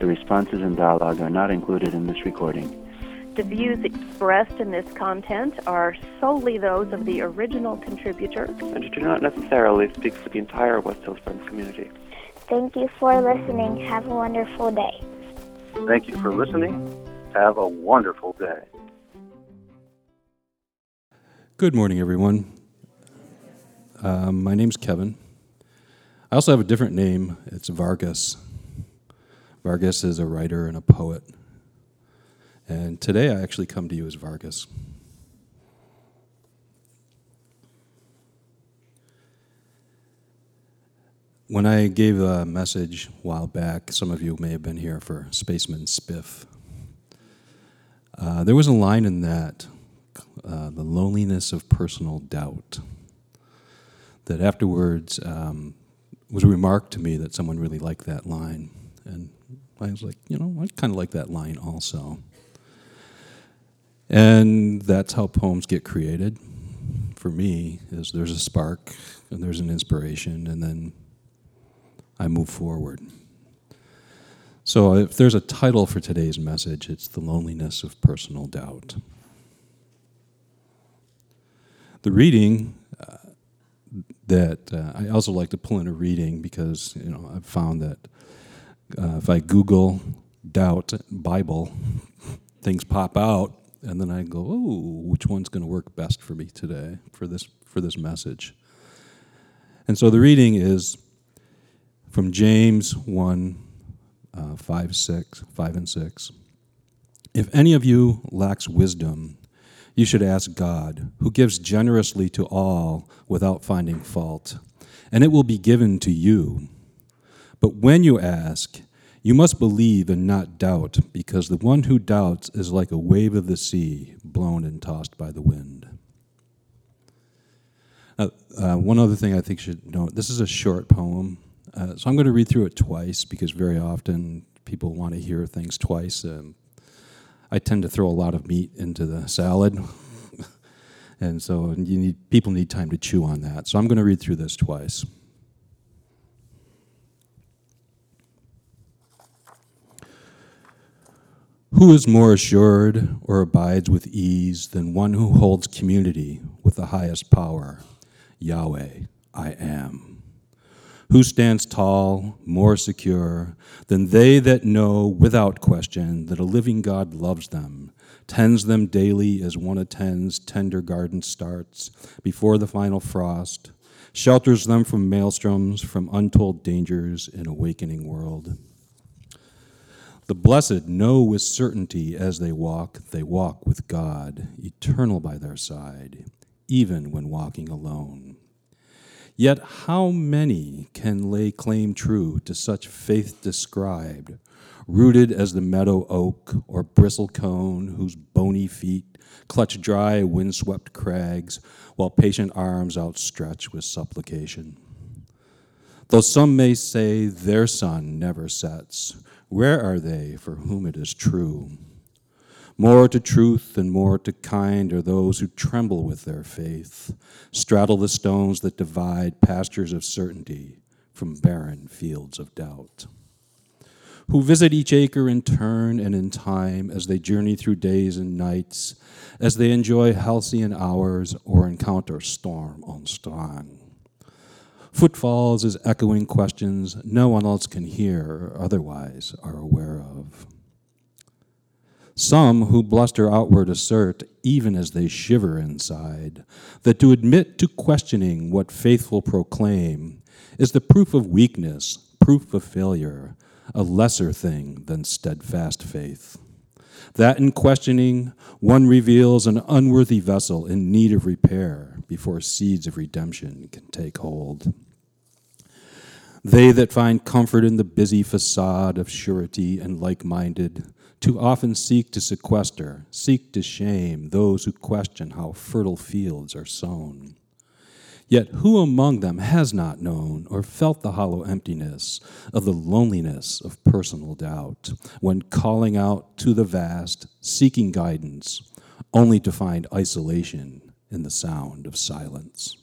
The responses and dialogue are not included in this recording. The views expressed in this content are solely those of the original contributor and do not necessarily speak for the entire West Hills Friends community. Thank you for listening. Have a wonderful day. Thank you for listening. Have a wonderful day. Good morning, everyone. Um, my name's Kevin. I also have a different name. It's Vargas. Vargas is a writer and a poet. And today I actually come to you as Vargas. When I gave a message a while back, some of you may have been here for Spaceman Spiff. Uh, there was a line in that, uh, the loneliness of personal doubt, that afterwards um, was a remark to me that someone really liked that line. And I was like, you know, I kind of like that line also. And that's how poems get created. For me, is there's a spark and there's an inspiration, and then I move forward. So, if there's a title for today's message, it's The Loneliness of Personal Doubt. The reading uh, that uh, I also like to pull in a reading because you know I've found that uh, if I Google doubt Bible, things pop out, and then I go, oh, which one's going to work best for me today for this for this message? And so the reading is from James 1, uh, 5, 6, 5 and 6. If any of you lacks wisdom, you should ask God, who gives generously to all without finding fault, and it will be given to you. But when you ask, you must believe and not doubt, because the one who doubts is like a wave of the sea, blown and tossed by the wind. Uh, uh, one other thing I think should note this is a short poem, uh, so I'm going to read through it twice because very often people want to hear things twice. Um, I tend to throw a lot of meat into the salad, and so you need people need time to chew on that. So I'm going to read through this twice. Who is more assured or abides with ease than one who holds community with the highest power, Yahweh, I am? Who stands tall, more secure than they that know without question that a living God loves them, tends them daily as one attends tender garden starts before the final frost, shelters them from maelstroms, from untold dangers in a wakening world? The blessed know with certainty as they walk, they walk with God, eternal by their side, even when walking alone. Yet how many can lay claim true to such faith described, rooted as the meadow oak or bristle cone, whose bony feet clutch dry windswept crags, while patient arms outstretch with supplication? Though some may say their sun never sets, where are they for whom it is true? More to truth and more to kind are those who tremble with their faith, straddle the stones that divide pastures of certainty from barren fields of doubt. Who visit each acre in turn and in time as they journey through days and nights, as they enjoy halcyon hours or encounter storm on storm footfalls as echoing questions no one else can hear or otherwise are aware of. Some who bluster outward assert, even as they shiver inside, that to admit to questioning what faithful proclaim is the proof of weakness, proof of failure, a lesser thing than steadfast faith. That in questioning, one reveals an unworthy vessel in need of repair before seeds of redemption can take hold. They that find comfort in the busy facade of surety and like minded, too often seek to sequester, seek to shame those who question how fertile fields are sown. Yet who among them has not known or felt the hollow emptiness of the loneliness of personal doubt when calling out to the vast, seeking guidance, only to find isolation in the sound of silence?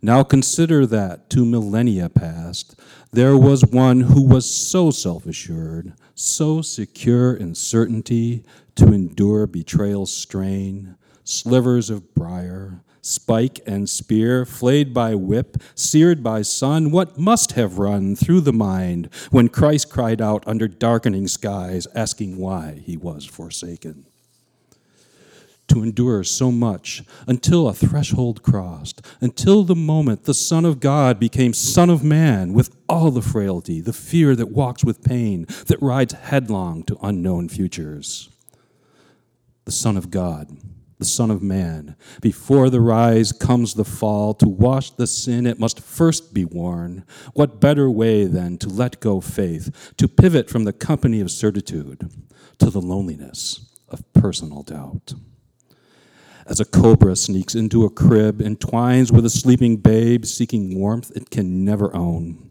Now consider that two millennia past, there was one who was so self assured, so secure in certainty to endure betrayal's strain, slivers of briar, spike and spear, flayed by whip, seared by sun, what must have run through the mind when Christ cried out under darkening skies, asking why he was forsaken? To endure so much until a threshold crossed, until the moment the Son of God became Son of Man with all the frailty, the fear that walks with pain, that rides headlong to unknown futures. The Son of God, the Son of Man, before the rise comes the fall, to wash the sin it must first be worn. What better way than to let go faith, to pivot from the company of certitude to the loneliness of personal doubt? As a cobra sneaks into a crib, entwines with a sleeping babe, seeking warmth it can never own.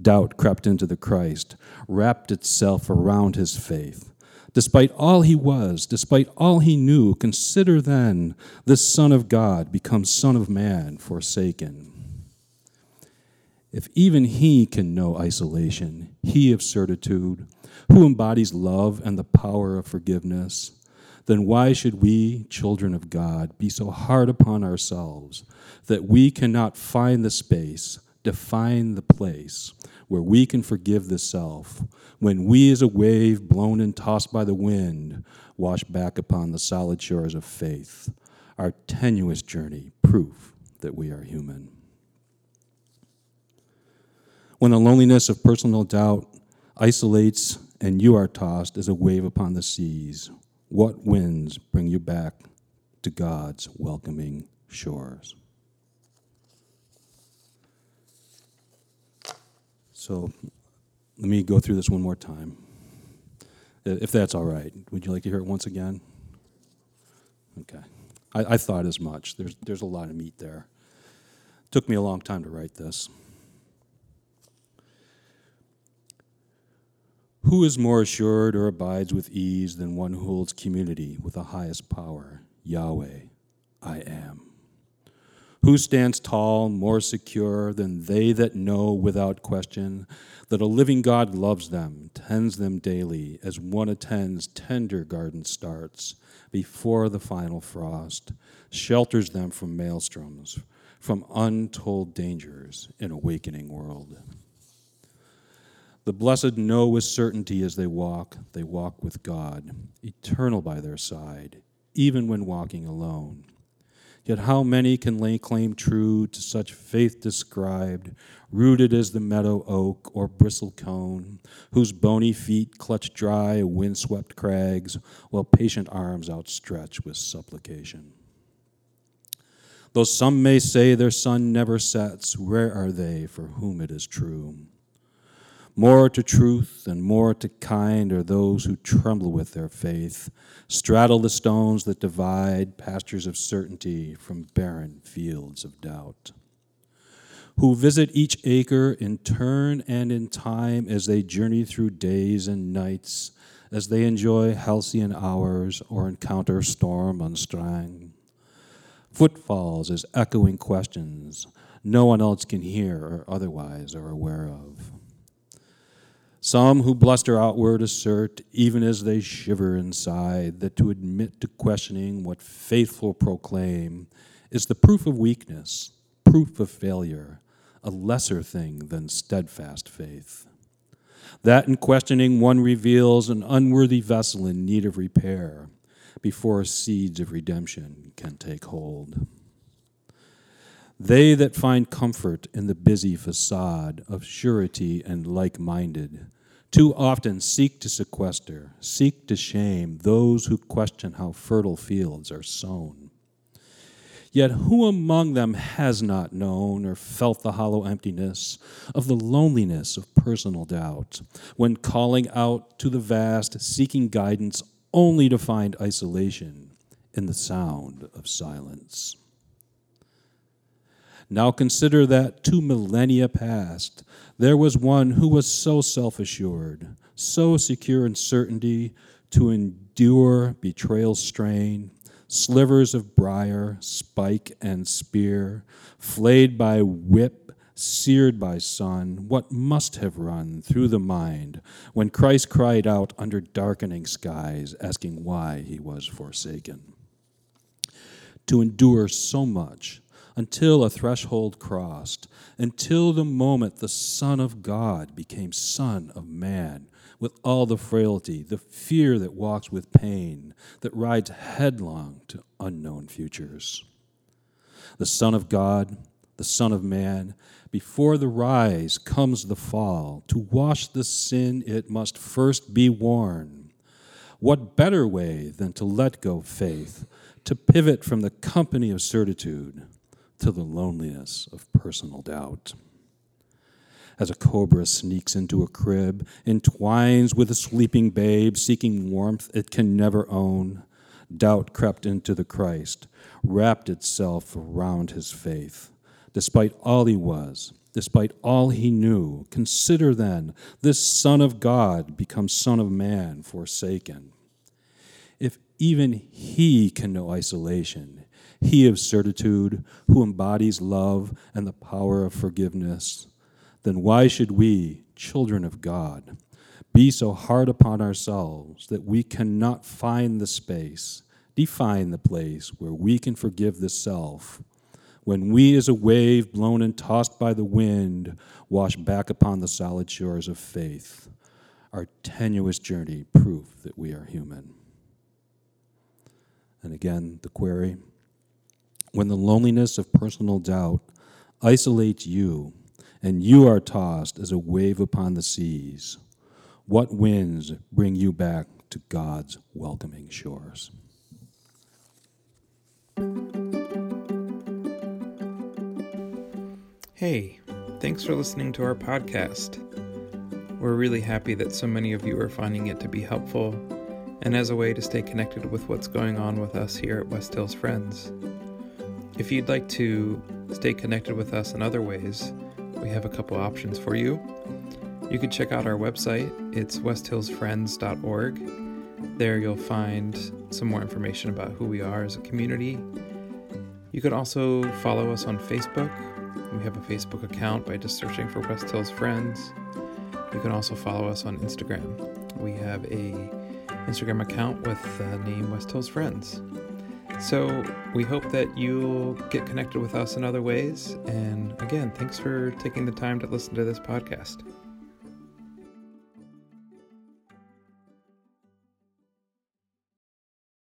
Doubt crept into the Christ, wrapped itself around his faith. Despite all he was, despite all he knew, consider then this Son of God becomes Son of Man, forsaken. If even he can know isolation, he of certitude, who embodies love and the power of forgiveness, then why should we, children of God, be so hard upon ourselves that we cannot find the space, define the place where we can forgive the self, when we, as a wave blown and tossed by the wind, wash back upon the solid shores of faith, our tenuous journey, proof that we are human? When the loneliness of personal doubt isolates and you are tossed as a wave upon the seas, what winds bring you back to God's welcoming shores? So let me go through this one more time. If that's all right. Would you like to hear it once again? Okay. I, I thought as much. There's, there's a lot of meat there. It Took me a long time to write this. Who is more assured or abides with ease than one who holds community with the highest power, Yahweh, I am? Who stands tall, more secure than they that know without question that a living God loves them, tends them daily, as one attends tender garden starts before the final frost, shelters them from maelstroms, from untold dangers in awakening world? The blessed know with certainty as they walk, they walk with God, eternal by their side, even when walking alone. Yet how many can lay claim true to such faith described, rooted as the meadow oak or bristle cone, whose bony feet clutch dry windswept crags, while patient arms outstretch with supplication? Though some may say their sun never sets, where are they for whom it is true? More to truth and more to kind are those who tremble with their faith, straddle the stones that divide pastures of certainty from barren fields of doubt. Who visit each acre in turn and in time as they journey through days and nights, as they enjoy halcyon hours or encounter storm unstrung. Footfalls as echoing questions no one else can hear or otherwise are aware of some who bluster outward assert, even as they shiver inside, that to admit to questioning what faithful proclaim is the proof of weakness, proof of failure, a lesser thing than steadfast faith. That in questioning one reveals an unworthy vessel in need of repair before seeds of redemption can take hold. They that find comfort in the busy facade of surety and like minded too often seek to sequester, seek to shame those who question how fertile fields are sown. Yet who among them has not known or felt the hollow emptiness of the loneliness of personal doubt when calling out to the vast, seeking guidance only to find isolation in the sound of silence? Now consider that two millennia past, there was one who was so self assured, so secure in certainty to endure betrayal strain, slivers of briar, spike, and spear, flayed by whip, seared by sun, what must have run through the mind when Christ cried out under darkening skies, asking why he was forsaken? To endure so much until a threshold crossed, until the moment the Son of God became Son of Man, with all the frailty, the fear that walks with pain, that rides headlong to unknown futures. The Son of God, the Son of Man, before the rise comes the fall. To wash the sin, it must first be worn. What better way than to let go faith, to pivot from the company of certitude? To the loneliness of personal doubt. As a cobra sneaks into a crib, entwines with a sleeping babe, seeking warmth it can never own, doubt crept into the Christ, wrapped itself around his faith. Despite all he was, despite all he knew, consider then this Son of God becomes Son of Man forsaken. If even he can know isolation, he of certitude, who embodies love and the power of forgiveness, then why should we, children of God, be so hard upon ourselves that we cannot find the space, define the place where we can forgive the self, when we, as a wave blown and tossed by the wind, wash back upon the solid shores of faith? Our tenuous journey proof that we are human. And again, the query when the loneliness of personal doubt isolates you and you are tossed as a wave upon the seas, what winds bring you back to God's welcoming shores? Hey, thanks for listening to our podcast. We're really happy that so many of you are finding it to be helpful and as a way to stay connected with what's going on with us here at West Hills Friends. If you'd like to stay connected with us in other ways, we have a couple options for you. You can check out our website, it's westhillsfriends.org. There you'll find some more information about who we are as a community. You can also follow us on Facebook. We have a Facebook account by just searching for West Hills Friends. You can also follow us on Instagram. We have a Instagram account with the name West Hills Friends. So we hope that you'll get connected with us in other ways. And again, thanks for taking the time to listen to this podcast.